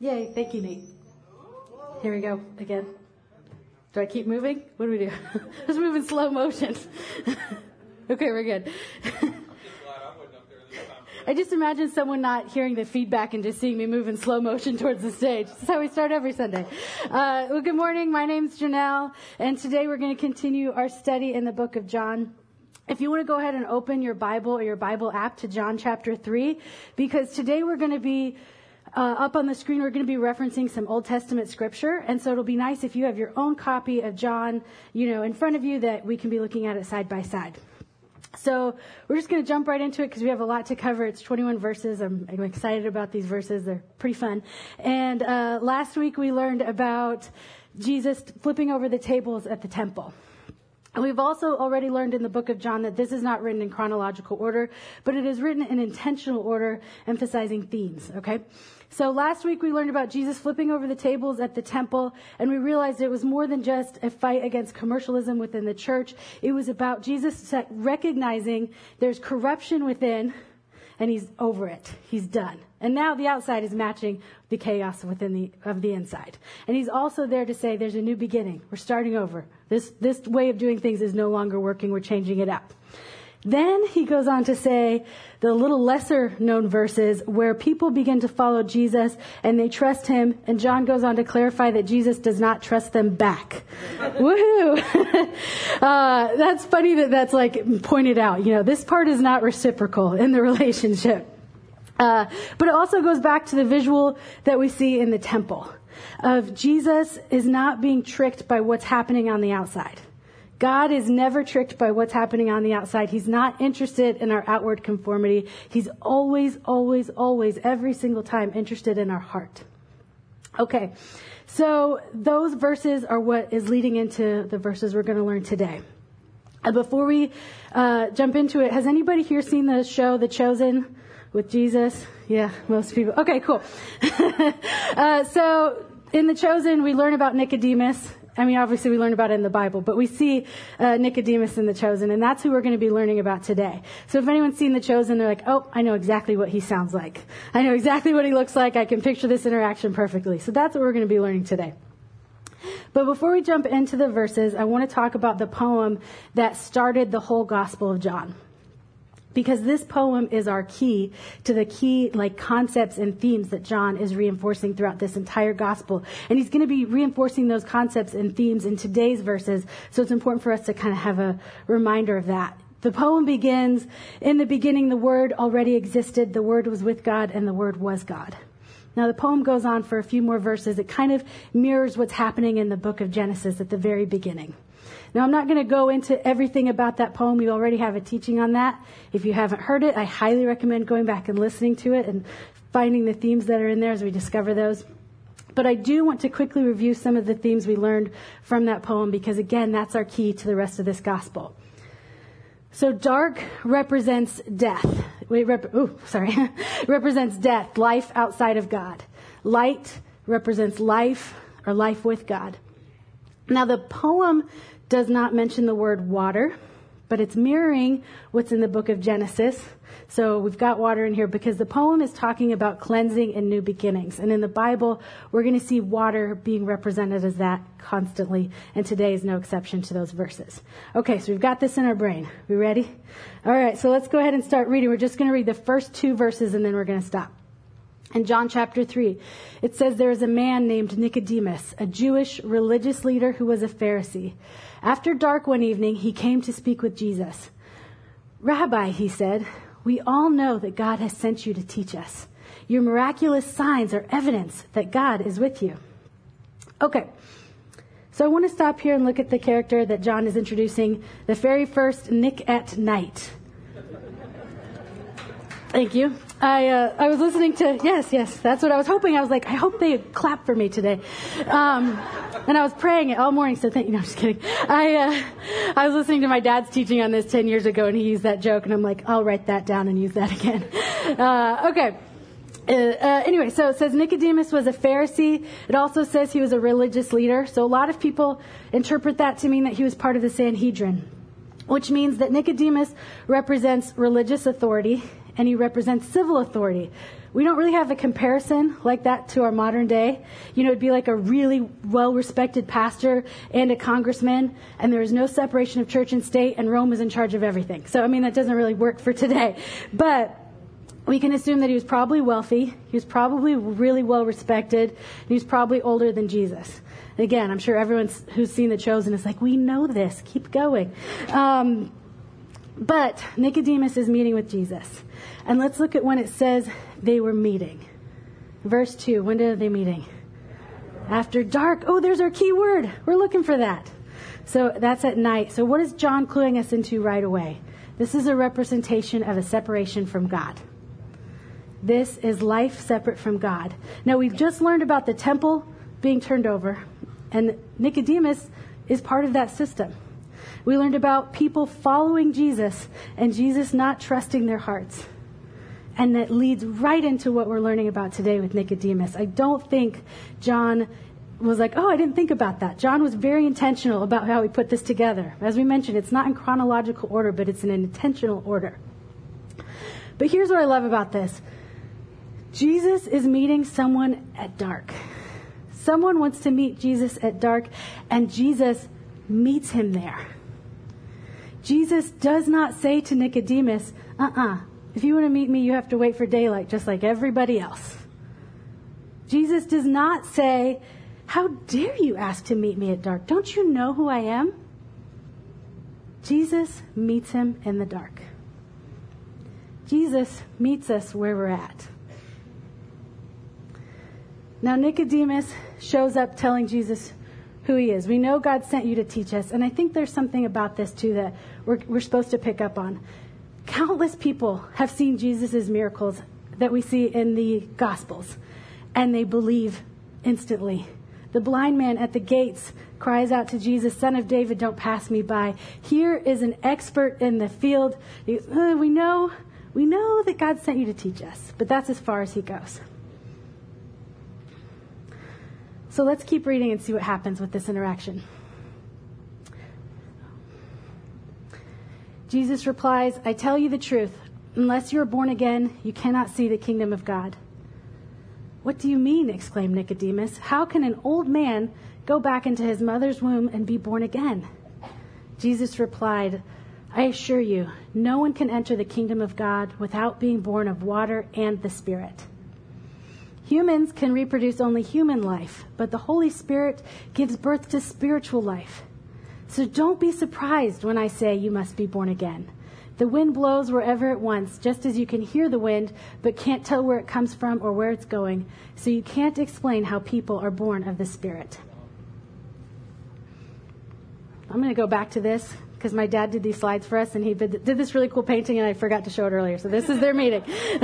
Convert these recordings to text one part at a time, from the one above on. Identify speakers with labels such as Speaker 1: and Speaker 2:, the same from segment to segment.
Speaker 1: Yay, thank you, Nate. Here we go again. Do I keep moving? What do we do? Let's move in slow motion. okay, we're good. I just imagine someone not hearing the feedback and just seeing me move in slow motion towards the stage. This is how we start every Sunday. Uh, well, good morning. My name's Janelle, and today we're going to continue our study in the book of John. If you want to go ahead and open your Bible or your Bible app to John chapter 3, because today we're going to be uh, up on the screen, we're going to be referencing some Old Testament scripture. And so it'll be nice if you have your own copy of John, you know, in front of you that we can be looking at it side by side. So we're just going to jump right into it because we have a lot to cover. It's 21 verses. I'm, I'm excited about these verses. They're pretty fun. And uh, last week we learned about Jesus flipping over the tables at the temple. And we've also already learned in the book of John that this is not written in chronological order, but it is written in intentional order, emphasizing themes, okay? So last week we learned about Jesus flipping over the tables at the temple, and we realized it was more than just a fight against commercialism within the church. It was about Jesus recognizing there's corruption within, and he's over it. He's done. And now the outside is matching the chaos within the of the inside. And he's also there to say there's a new beginning. We're starting over. This this way of doing things is no longer working. We're changing it up. Then he goes on to say the little lesser known verses where people begin to follow Jesus and they trust him. And John goes on to clarify that Jesus does not trust them back. Woohoo! uh, that's funny that that's like pointed out. You know, this part is not reciprocal in the relationship. Uh, but it also goes back to the visual that we see in the temple of Jesus is not being tricked by what's happening on the outside. God is never tricked by what's happening on the outside. He's not interested in our outward conformity. He's always, always, always, every single time interested in our heart. Okay. So those verses are what is leading into the verses we're going to learn today. Before we uh, jump into it, has anybody here seen the show The Chosen with Jesus? Yeah, most people. Okay, cool. uh, so in The Chosen, we learn about Nicodemus I mean, obviously we learn about it in the Bible, but we see uh, Nicodemus in The Chosen, and that's who we're going to be learning about today. So if anyone's seen The Chosen, they're like, oh, I know exactly what he sounds like. I know exactly what he looks like. I can picture this interaction perfectly. So that's what we're going to be learning today. But before we jump into the verses, I want to talk about the poem that started the whole Gospel of John because this poem is our key to the key like concepts and themes that John is reinforcing throughout this entire gospel. And he's going to be reinforcing those concepts and themes in today's verses. So it's important for us to kind of have a reminder of that. The poem begins, in the beginning the word already existed, the word was with God and the word was God. Now the poem goes on for a few more verses. It kind of mirrors what's happening in the book of Genesis at the very beginning. Now, I'm not going to go into everything about that poem. We already have a teaching on that. If you haven't heard it, I highly recommend going back and listening to it and finding the themes that are in there as we discover those. But I do want to quickly review some of the themes we learned from that poem because, again, that's our key to the rest of this gospel. So dark represents death. Wait, rep- ooh, sorry. represents death, life outside of God. Light represents life or life with God. Now the poem does not mention the word water, but it's mirroring what's in the book of Genesis. So we've got water in here because the poem is talking about cleansing and new beginnings. And in the Bible, we're going to see water being represented as that constantly. And today is no exception to those verses. Okay, so we've got this in our brain. We ready? All right, so let's go ahead and start reading. We're just going to read the first two verses and then we're going to stop. In John chapter 3, it says there is a man named Nicodemus, a Jewish religious leader who was a Pharisee. After dark one evening, he came to speak with Jesus. Rabbi, he said, we all know that God has sent you to teach us. Your miraculous signs are evidence that God is with you. Okay. So I want to stop here and look at the character that John is introducing, the very first Nick at Night. Thank you. I uh, I was listening to yes yes that's what I was hoping. I was like I hope they clap for me today, um, and I was praying it all morning. So thank you. No, I'm just kidding. I uh, I was listening to my dad's teaching on this ten years ago, and he used that joke, and I'm like I'll write that down and use that again. Uh, okay. Uh, uh, anyway, so it says Nicodemus was a Pharisee. It also says he was a religious leader. So a lot of people interpret that to mean that he was part of the Sanhedrin, which means that Nicodemus represents religious authority and he represents civil authority, we don't really have a comparison like that to our modern day. You know, it'd be like a really well respected pastor and a congressman, and there is no separation of church and state, and Rome is in charge of everything. So, I mean, that doesn't really work for today. But we can assume that he was probably wealthy, he was probably really well respected, he was probably older than Jesus. Again, I'm sure everyone who's seen The Chosen is like, we know this, keep going. Um, but Nicodemus is meeting with Jesus. And let's look at when it says they were meeting. Verse 2, when are they meeting? After dark. Oh, there's our key word. We're looking for that. So that's at night. So what is John cluing us into right away? This is a representation of a separation from God. This is life separate from God. Now we've just learned about the temple being turned over, and Nicodemus is part of that system. We learned about people following Jesus and Jesus not trusting their hearts. And that leads right into what we're learning about today with Nicodemus. I don't think John was like, oh, I didn't think about that. John was very intentional about how he put this together. As we mentioned, it's not in chronological order, but it's in an intentional order. But here's what I love about this Jesus is meeting someone at dark. Someone wants to meet Jesus at dark, and Jesus meets him there. Jesus does not say to Nicodemus, uh uh-uh, uh if you want to meet me, you have to wait for daylight, just like everybody else. Jesus does not say, How dare you ask to meet me at dark? Don't you know who I am? Jesus meets him in the dark. Jesus meets us where we're at. Now, Nicodemus shows up telling Jesus who he is. We know God sent you to teach us, and I think there's something about this too that we're, we're supposed to pick up on. Countless people have seen Jesus' miracles that we see in the Gospels, and they believe instantly. The blind man at the gates cries out to Jesus, Son of David, don't pass me by. Here is an expert in the field. Uh, we know, we know that God sent you to teach us, but that's as far as he goes. So let's keep reading and see what happens with this interaction. Jesus replies, I tell you the truth. Unless you are born again, you cannot see the kingdom of God. What do you mean? exclaimed Nicodemus. How can an old man go back into his mother's womb and be born again? Jesus replied, I assure you, no one can enter the kingdom of God without being born of water and the Spirit. Humans can reproduce only human life, but the Holy Spirit gives birth to spiritual life. So don't be surprised when I say you must be born again. The wind blows wherever it wants, just as you can hear the wind, but can't tell where it comes from or where it's going. So you can't explain how people are born of the Spirit. I'm going to go back to this because my dad did these slides for us and he did this really cool painting and I forgot to show it earlier. So this is their meeting.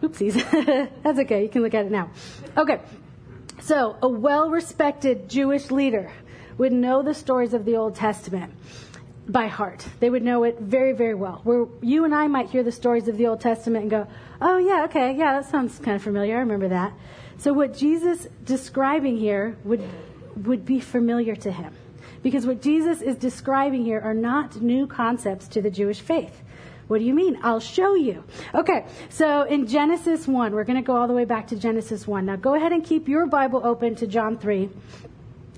Speaker 1: Oopsies. That's okay. You can look at it now. Okay. So a well respected Jewish leader would know the stories of the Old Testament by heart. They would know it very, very well. Where you and I might hear the stories of the Old Testament and go, oh, yeah, okay, yeah, that sounds kind of familiar. I remember that. So what Jesus describing here would, would be familiar to him. Because what Jesus is describing here are not new concepts to the Jewish faith. What do you mean? I'll show you. Okay, so in Genesis 1, we're going to go all the way back to Genesis 1. Now go ahead and keep your Bible open to John 3.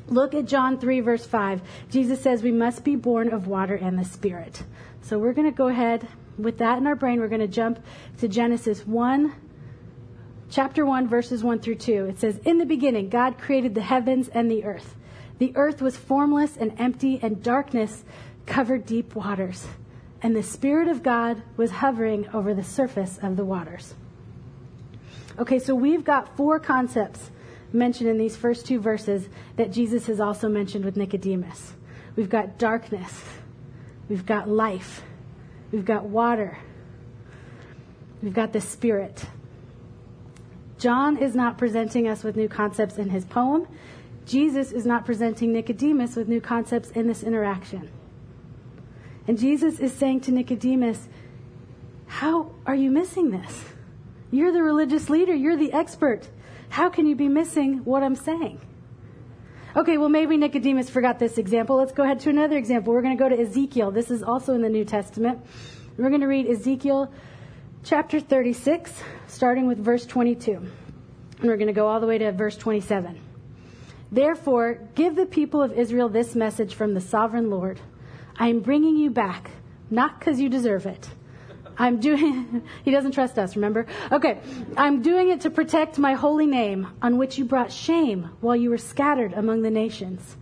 Speaker 1: Look at John 3, verse 5. Jesus says we must be born of water and the Spirit. So we're going to go ahead with that in our brain. We're going to jump to Genesis 1, chapter 1, verses 1 through 2. It says, In the beginning, God created the heavens and the earth. The earth was formless and empty, and darkness covered deep waters. And the Spirit of God was hovering over the surface of the waters. Okay, so we've got four concepts mentioned in these first two verses that Jesus has also mentioned with Nicodemus. We've got darkness, we've got life, we've got water, we've got the Spirit. John is not presenting us with new concepts in his poem. Jesus is not presenting Nicodemus with new concepts in this interaction. And Jesus is saying to Nicodemus, How are you missing this? You're the religious leader, you're the expert. How can you be missing what I'm saying? Okay, well, maybe Nicodemus forgot this example. Let's go ahead to another example. We're going to go to Ezekiel. This is also in the New Testament. We're going to read Ezekiel chapter 36, starting with verse 22. And we're going to go all the way to verse 27. Therefore, give the people of Israel this message from the sovereign Lord I am bringing you back, not because you deserve it. I'm doing, he doesn't trust us, remember? Okay. I'm doing it to protect my holy name, on which you brought shame while you were scattered among the nations.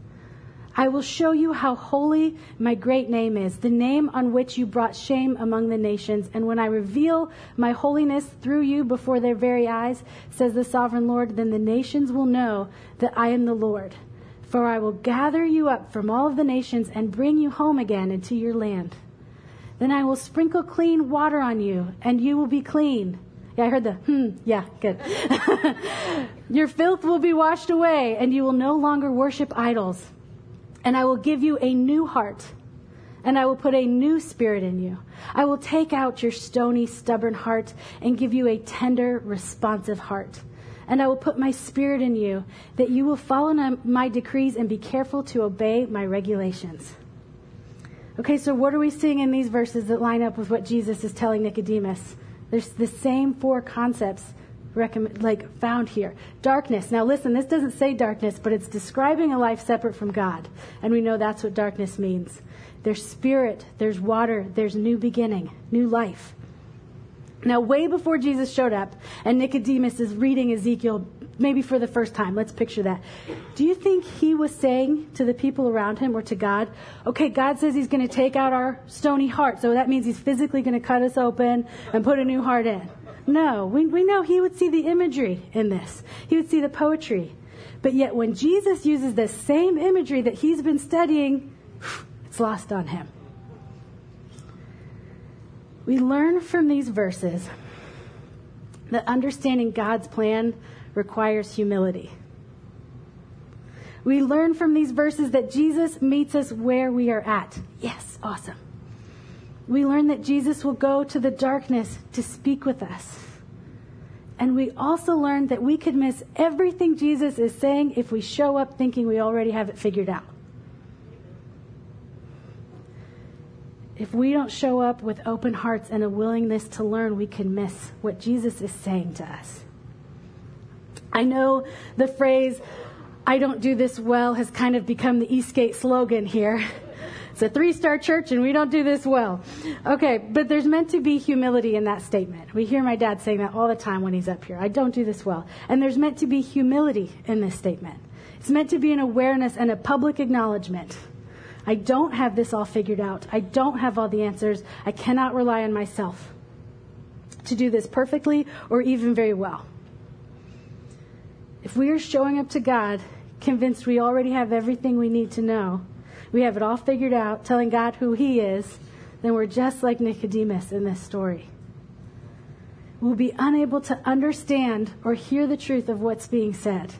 Speaker 1: I will show you how holy my great name is, the name on which you brought shame among the nations. And when I reveal my holiness through you before their very eyes, says the sovereign Lord, then the nations will know that I am the Lord. For I will gather you up from all of the nations and bring you home again into your land. Then I will sprinkle clean water on you, and you will be clean. Yeah, I heard the hmm, yeah, good. your filth will be washed away, and you will no longer worship idols and I will give you a new heart, and I will put a new spirit in you. I will take out your stony, stubborn heart and give you a tender, responsive heart. And I will put my spirit in you, that you will follow my decrees and be careful to obey my regulations. Okay, so what are we seeing in these verses that line up with what Jesus is telling Nicodemus? There's the same four concepts recommend, like found here. Darkness. Now listen, this doesn't say darkness, but it's describing a life separate from God. And we know that's what darkness means. There's spirit, there's water, there's new beginning, new life. Now, way before Jesus showed up, and Nicodemus is reading Ezekiel maybe for the first time, let's picture that. Do you think he was saying to the people around him or to God, okay, God says he's going to take out our stony heart, so that means he's physically going to cut us open and put a new heart in? No, we, we know he would see the imagery in this. He would see the poetry. But yet, when Jesus uses the same imagery that he's been studying, it's lost on him. We learn from these verses that understanding God's plan requires humility. We learn from these verses that Jesus meets us where we are at. Yes, awesome we learn that Jesus will go to the darkness to speak with us. And we also learn that we could miss everything Jesus is saying if we show up thinking we already have it figured out. If we don't show up with open hearts and a willingness to learn, we can miss what Jesus is saying to us. I know the phrase, I don't do this well, has kind of become the Eastgate slogan here. It's a three star church and we don't do this well. Okay, but there's meant to be humility in that statement. We hear my dad saying that all the time when he's up here. I don't do this well. And there's meant to be humility in this statement. It's meant to be an awareness and a public acknowledgement. I don't have this all figured out. I don't have all the answers. I cannot rely on myself to do this perfectly or even very well. If we are showing up to God convinced we already have everything we need to know, we have it all figured out, telling God who He is, then we're just like Nicodemus in this story. We'll be unable to understand or hear the truth of what's being said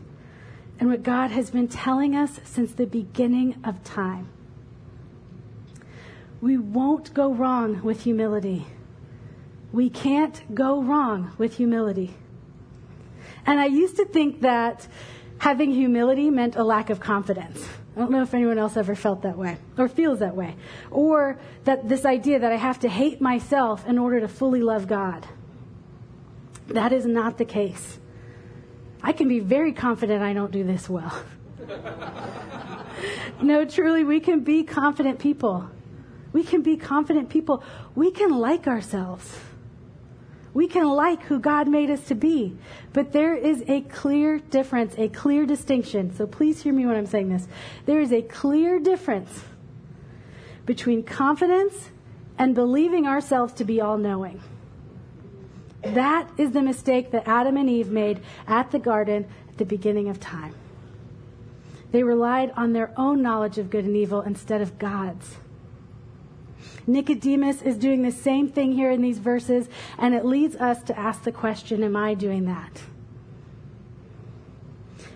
Speaker 1: and what God has been telling us since the beginning of time. We won't go wrong with humility. We can't go wrong with humility. And I used to think that having humility meant a lack of confidence. I don't know if anyone else ever felt that way or feels that way. Or that this idea that I have to hate myself in order to fully love God. That is not the case. I can be very confident I don't do this well. no, truly, we can be confident people. We can be confident people. We can like ourselves. We can like who God made us to be. But there is a clear difference, a clear distinction. So please hear me when I'm saying this. There is a clear difference between confidence and believing ourselves to be all knowing. That is the mistake that Adam and Eve made at the garden at the beginning of time. They relied on their own knowledge of good and evil instead of God's. Nicodemus is doing the same thing here in these verses, and it leads us to ask the question Am I doing that?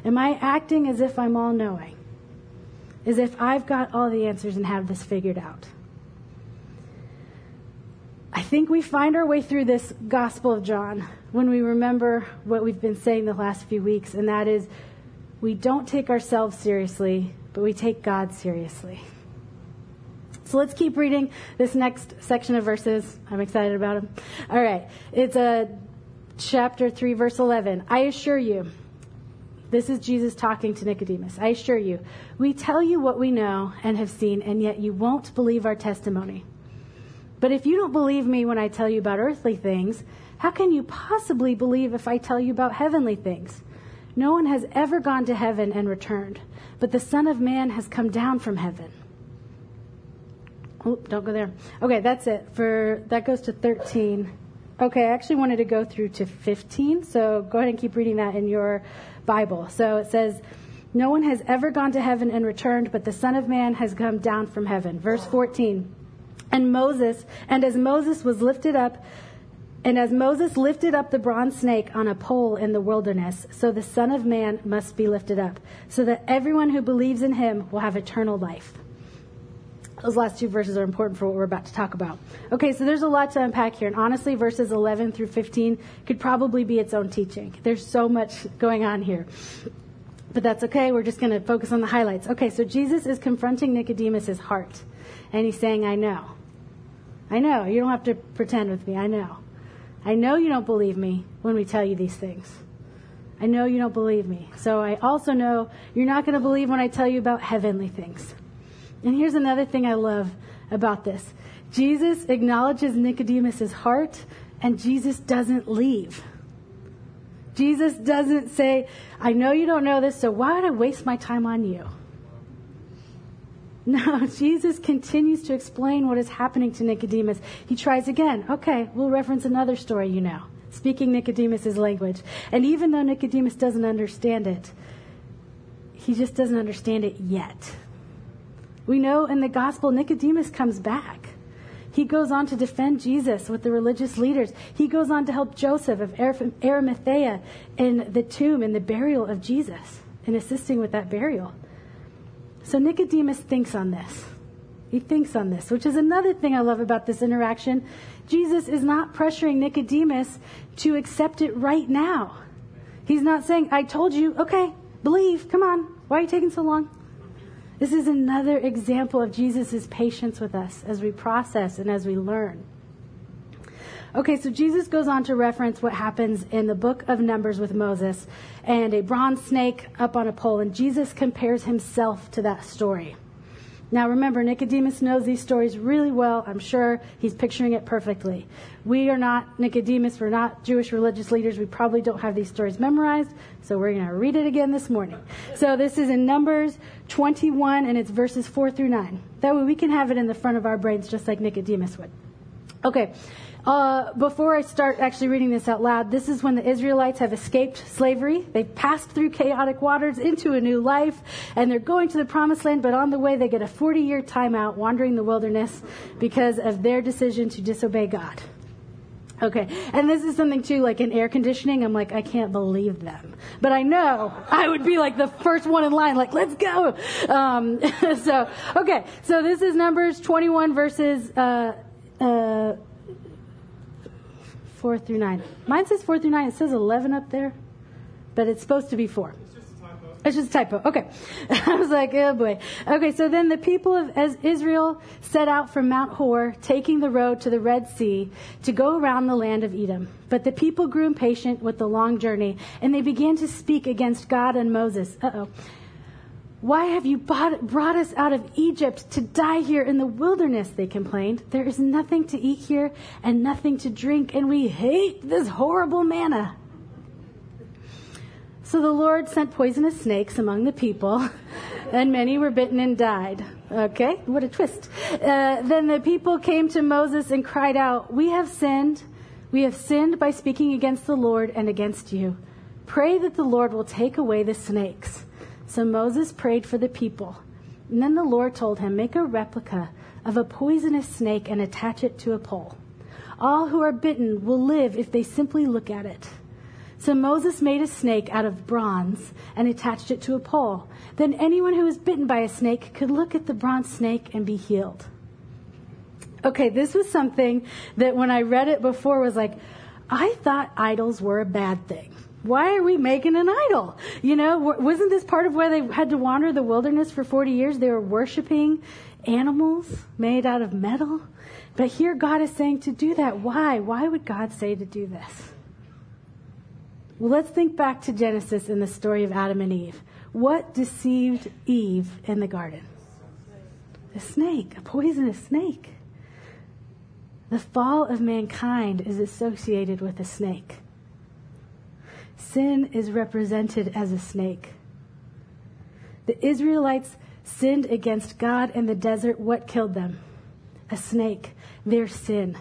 Speaker 1: Am I acting as if I'm all knowing? As if I've got all the answers and have this figured out? I think we find our way through this Gospel of John when we remember what we've been saying the last few weeks, and that is we don't take ourselves seriously, but we take God seriously. So let's keep reading this next section of verses. I'm excited about them. All right. It's a chapter 3 verse 11. I assure you, this is Jesus talking to Nicodemus. I assure you, we tell you what we know and have seen, and yet you won't believe our testimony. But if you don't believe me when I tell you about earthly things, how can you possibly believe if I tell you about heavenly things? No one has ever gone to heaven and returned, but the Son of Man has come down from heaven. Oh, don't go there. Okay, that's it. For that goes to 13. Okay, I actually wanted to go through to 15, so go ahead and keep reading that in your Bible. So it says, No one has ever gone to heaven and returned, but the Son of Man has come down from heaven. Verse 14. And Moses, and as Moses was lifted up, and as Moses lifted up the bronze snake on a pole in the wilderness, so the Son of Man must be lifted up, so that everyone who believes in him will have eternal life. Those last two verses are important for what we're about to talk about. Okay, so there's a lot to unpack here, and honestly, verses 11 through 15 could probably be its own teaching. There's so much going on here. But that's okay, we're just going to focus on the highlights. Okay, so Jesus is confronting Nicodemus' heart, and he's saying, I know. I know. You don't have to pretend with me. I know. I know you don't believe me when we tell you these things. I know you don't believe me. So I also know you're not going to believe when I tell you about heavenly things. And here's another thing I love about this Jesus acknowledges Nicodemus' heart, and Jesus doesn't leave. Jesus doesn't say, I know you don't know this, so why would I waste my time on you? No, Jesus continues to explain what is happening to Nicodemus. He tries again. Okay, we'll reference another story you know, speaking Nicodemus' language. And even though Nicodemus doesn't understand it, he just doesn't understand it yet. We know in the gospel, Nicodemus comes back. He goes on to defend Jesus with the religious leaders. He goes on to help Joseph of Arimathea in the tomb and the burial of Jesus and assisting with that burial. So Nicodemus thinks on this. He thinks on this, which is another thing I love about this interaction. Jesus is not pressuring Nicodemus to accept it right now. He's not saying, I told you, okay, believe, come on. Why are you taking so long? This is another example of Jesus' patience with us as we process and as we learn. Okay, so Jesus goes on to reference what happens in the book of Numbers with Moses and a bronze snake up on a pole, and Jesus compares himself to that story. Now remember, Nicodemus knows these stories really well. I'm sure he's picturing it perfectly. We are not Nicodemus. We're not Jewish religious leaders. We probably don't have these stories memorized. So we're going to read it again this morning. So this is in Numbers 21 and it's verses 4 through 9. That way we can have it in the front of our brains just like Nicodemus would. Okay. Uh, before I start actually reading this out loud, this is when the Israelites have escaped slavery. They've passed through chaotic waters into a new life, and they're going to the promised land, but on the way they get a 40 year timeout wandering the wilderness because of their decision to disobey God. Okay, and this is something too, like in air conditioning, I'm like, I can't believe them. But I know I would be like the first one in line, like, let's go. Um, so, okay, so this is Numbers 21 verses, uh, uh, 4 through 9. Mine says 4 through 9. It says 11 up there, but it's supposed to be 4. It's just a typo. It's just a typo. Okay. I was like, oh boy. Okay, so then the people of Israel set out from Mount Hor, taking the road to the Red Sea to go around the land of Edom. But the people grew impatient with the long journey, and they began to speak against God and Moses. Uh oh. Why have you brought us out of Egypt to die here in the wilderness? They complained. There is nothing to eat here and nothing to drink, and we hate this horrible manna. So the Lord sent poisonous snakes among the people, and many were bitten and died. Okay, what a twist. Uh, then the people came to Moses and cried out, We have sinned. We have sinned by speaking against the Lord and against you. Pray that the Lord will take away the snakes. So Moses prayed for the people. And then the Lord told him, Make a replica of a poisonous snake and attach it to a pole. All who are bitten will live if they simply look at it. So Moses made a snake out of bronze and attached it to a pole. Then anyone who was bitten by a snake could look at the bronze snake and be healed. Okay, this was something that when I read it before was like, I thought idols were a bad thing why are we making an idol? You know, wasn't this part of why they had to wander the wilderness for 40 years? They were worshiping animals made out of metal. But here God is saying to do that. Why? Why would God say to do this? Well, let's think back to Genesis in the story of Adam and Eve. What deceived Eve in the garden? A snake, a poisonous snake. The fall of mankind is associated with a snake. Sin is represented as a snake. The Israelites sinned against God in the desert. What killed them? A snake, their sin.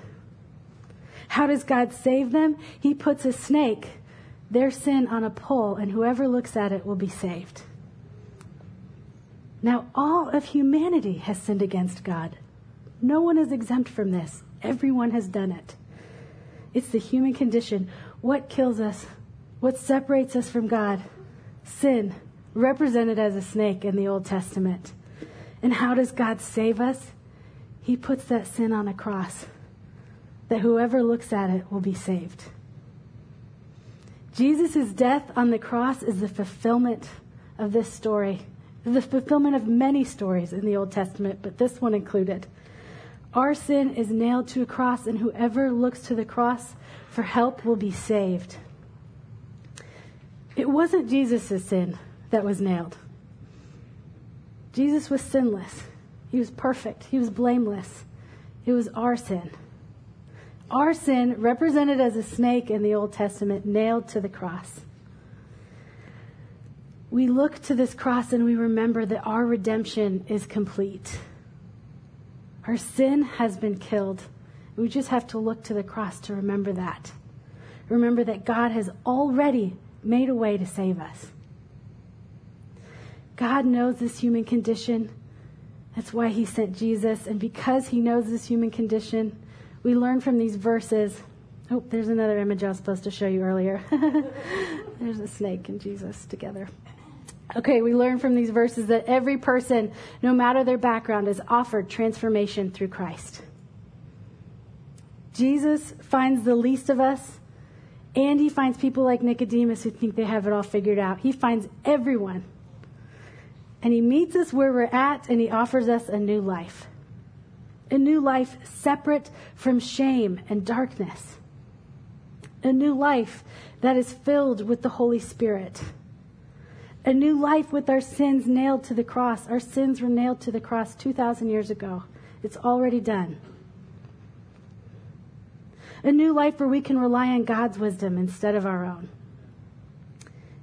Speaker 1: How does God save them? He puts a snake their sin on a pole, and whoever looks at it will be saved. Now, all of humanity has sinned against God. No one is exempt from this. Everyone has done it. It's the human condition. What kills us? What separates us from God? Sin, represented as a snake in the Old Testament. And how does God save us? He puts that sin on a cross, that whoever looks at it will be saved. Jesus' death on the cross is the fulfillment of this story, the fulfillment of many stories in the Old Testament, but this one included. Our sin is nailed to a cross, and whoever looks to the cross for help will be saved. It wasn't Jesus' sin that was nailed. Jesus was sinless. He was perfect. He was blameless. It was our sin. Our sin, represented as a snake in the Old Testament, nailed to the cross. We look to this cross and we remember that our redemption is complete. Our sin has been killed. We just have to look to the cross to remember that. Remember that God has already made a way to save us. God knows this human condition. That's why he sent Jesus. And because he knows this human condition, we learn from these verses. Oh, there's another image I was supposed to show you earlier. there's a snake and Jesus together. Okay, we learn from these verses that every person, no matter their background, is offered transformation through Christ. Jesus finds the least of us, and he finds people like Nicodemus who think they have it all figured out. He finds everyone. And he meets us where we're at, and he offers us a new life a new life separate from shame and darkness, a new life that is filled with the Holy Spirit, a new life with our sins nailed to the cross. Our sins were nailed to the cross 2,000 years ago. It's already done. A new life where we can rely on God's wisdom instead of our own.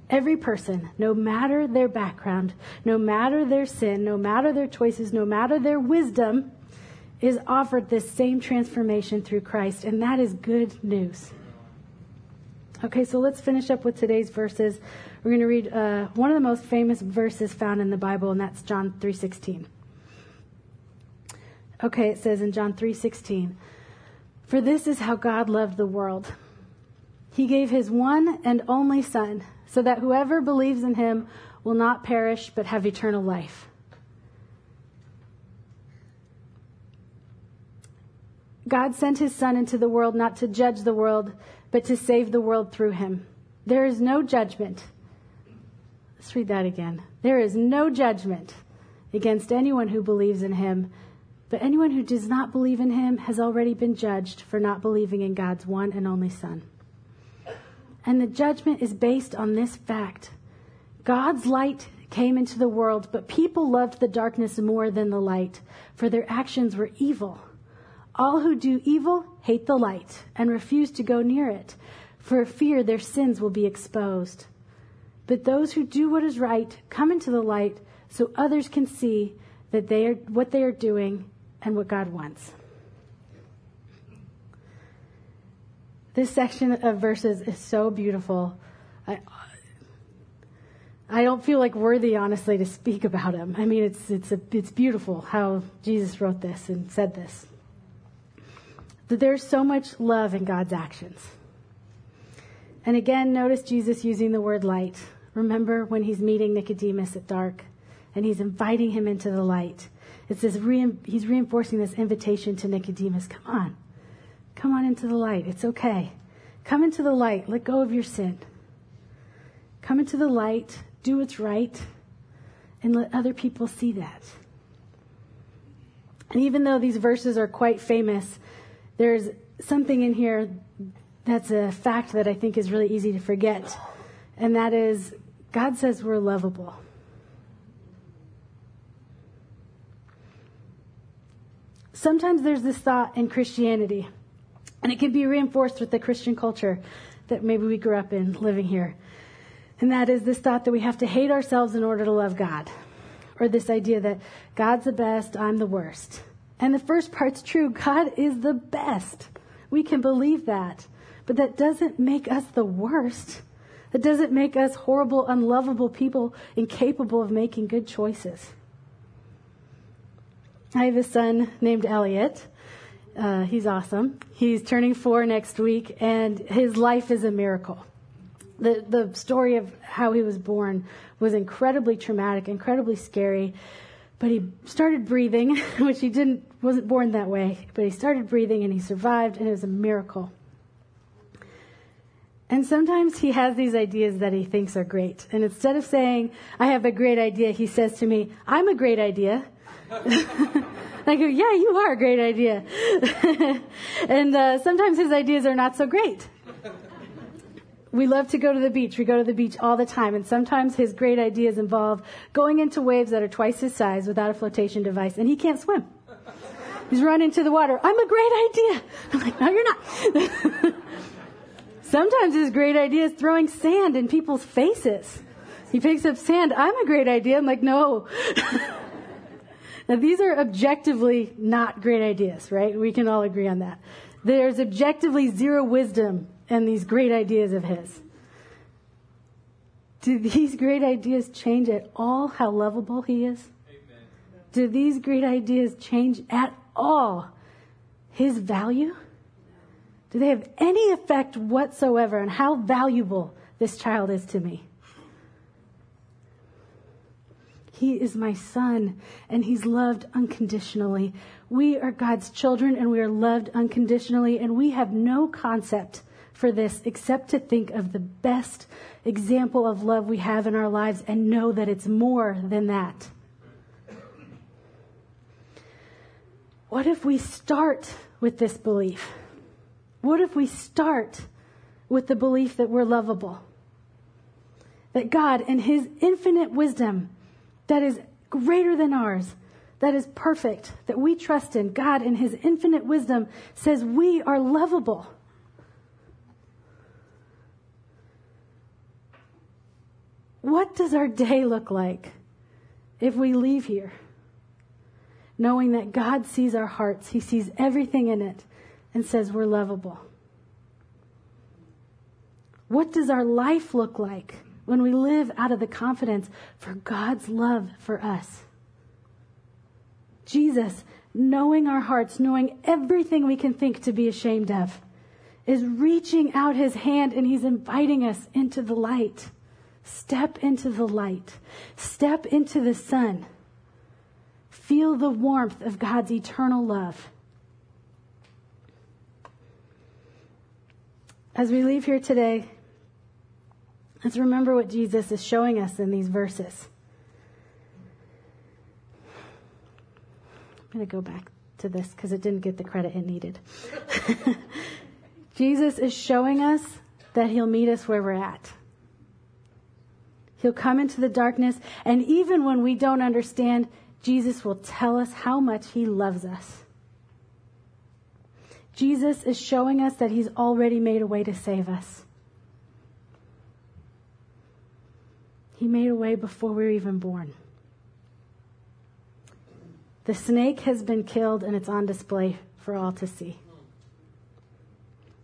Speaker 1: Every person, no matter their background, no matter their sin, no matter their choices, no matter their wisdom, is offered this same transformation through Christ, and that is good news. Okay, so let's finish up with today's verses. We're going to read uh, one of the most famous verses found in the Bible, and that's John 3.16. Okay, it says in John 3.16, For this is how God loved the world. He gave his one and only Son, so that whoever believes in him will not perish, but have eternal life. God sent his Son into the world not to judge the world, but to save the world through him. There is no judgment. Let's read that again. There is no judgment against anyone who believes in him, but anyone who does not believe in him has already been judged for not believing in God's one and only Son. And the judgment is based on this fact God's light came into the world, but people loved the darkness more than the light, for their actions were evil. All who do evil hate the light and refuse to go near it, for fear their sins will be exposed. But those who do what is right come into the light so others can see that they are what they are doing and what God wants. This section of verses is so beautiful. I, I don't feel like worthy, honestly, to speak about him. I mean, it's, it's, a, it's beautiful how Jesus wrote this and said this that there's so much love in God's actions. And again, notice Jesus using the word light. Remember when he's meeting Nicodemus at dark and he's inviting him into the light. It's this re- he's reinforcing this invitation to Nicodemus. Come on. Come on into the light. It's okay. Come into the light. Let go of your sin. Come into the light. Do what's right. And let other people see that. And even though these verses are quite famous, there's something in here that's a fact that I think is really easy to forget. And that is God says we're lovable. Sometimes there's this thought in Christianity, and it can be reinforced with the Christian culture that maybe we grew up in living here. And that is this thought that we have to hate ourselves in order to love God. Or this idea that God's the best, I'm the worst. And the first part's true. God is the best. We can believe that. But that doesn't make us the worst. That doesn't make us horrible, unlovable people incapable of making good choices. I have a son named Elliot. Uh, he's awesome. He's turning four next week, and his life is a miracle. The, the story of how he was born was incredibly traumatic, incredibly scary. But he started breathing, which he didn't, wasn't born that way, but he started breathing and he survived, and it was a miracle. And sometimes he has these ideas that he thinks are great. And instead of saying, I have a great idea, he says to me, I'm a great idea. I go, yeah, you are a great idea. and uh, sometimes his ideas are not so great. We love to go to the beach. We go to the beach all the time. And sometimes his great ideas involve going into waves that are twice his size without a flotation device. And he can't swim. He's run into the water. I'm a great idea. I'm like, no, you're not. sometimes his great idea is throwing sand in people's faces. He picks up sand. I'm a great idea. I'm like, no. Now, these are objectively not great ideas, right? We can all agree on that. There's objectively zero wisdom in these great ideas of his. Do these great ideas change at all how lovable he is? Amen. Do these great ideas change at all his value? Do they have any effect whatsoever on how valuable this child is to me? He is my son, and he's loved unconditionally. We are God's children, and we are loved unconditionally, and we have no concept for this except to think of the best example of love we have in our lives and know that it's more than that. What if we start with this belief? What if we start with the belief that we're lovable? That God, in His infinite wisdom, that is greater than ours, that is perfect, that we trust in. God, in His infinite wisdom, says we are lovable. What does our day look like if we leave here? Knowing that God sees our hearts, He sees everything in it, and says we're lovable. What does our life look like when we live out of the confidence for God's love for us. Jesus, knowing our hearts, knowing everything we can think to be ashamed of, is reaching out his hand and he's inviting us into the light. Step into the light. Step into the sun. Feel the warmth of God's eternal love. As we leave here today, Let's remember what Jesus is showing us in these verses. I'm going to go back to this because it didn't get the credit it needed. Jesus is showing us that he'll meet us where we're at. He'll come into the darkness, and even when we don't understand, Jesus will tell us how much he loves us. Jesus is showing us that he's already made a way to save us. He made a way before we were even born. The snake has been killed and it's on display for all to see.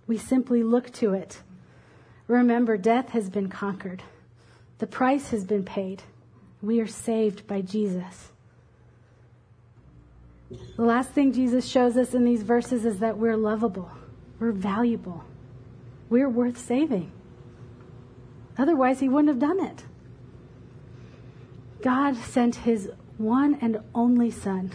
Speaker 1: We simply look to it. Remember, death has been conquered. The price has been paid. We are saved by Jesus. The last thing Jesus shows us in these verses is that we're lovable. We're valuable. We're worth saving. Otherwise, he wouldn't have done it. God sent his one and only Son.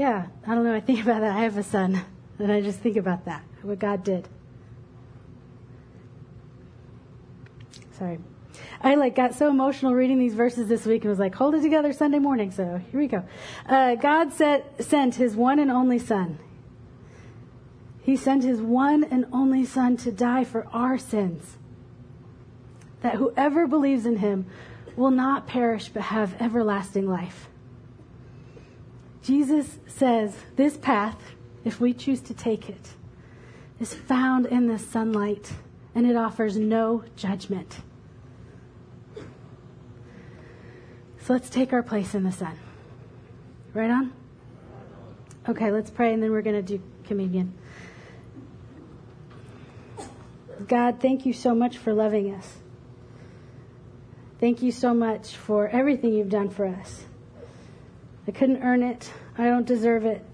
Speaker 1: Yeah, I don't know. I think about that. I have a son, and I just think about that, what God did. Sorry, I like got so emotional reading these verses this week and was like, hold it together Sunday morning. So here we go. Uh, God set, sent his one and only son. He sent his one and only son to die for our sins. That whoever believes in him will not perish but have everlasting life. Jesus says this path, if we choose to take it, is found in the sunlight and it offers no judgment. So let's take our place in the sun. Right on? Okay, let's pray and then we're going to do communion. God, thank you so much for loving us. Thank you so much for everything you've done for us. I couldn't earn it. I don't deserve it.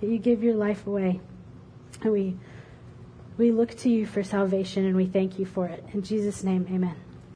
Speaker 1: That you give your life away. And we we look to you for salvation and we thank you for it. In Jesus' name, amen.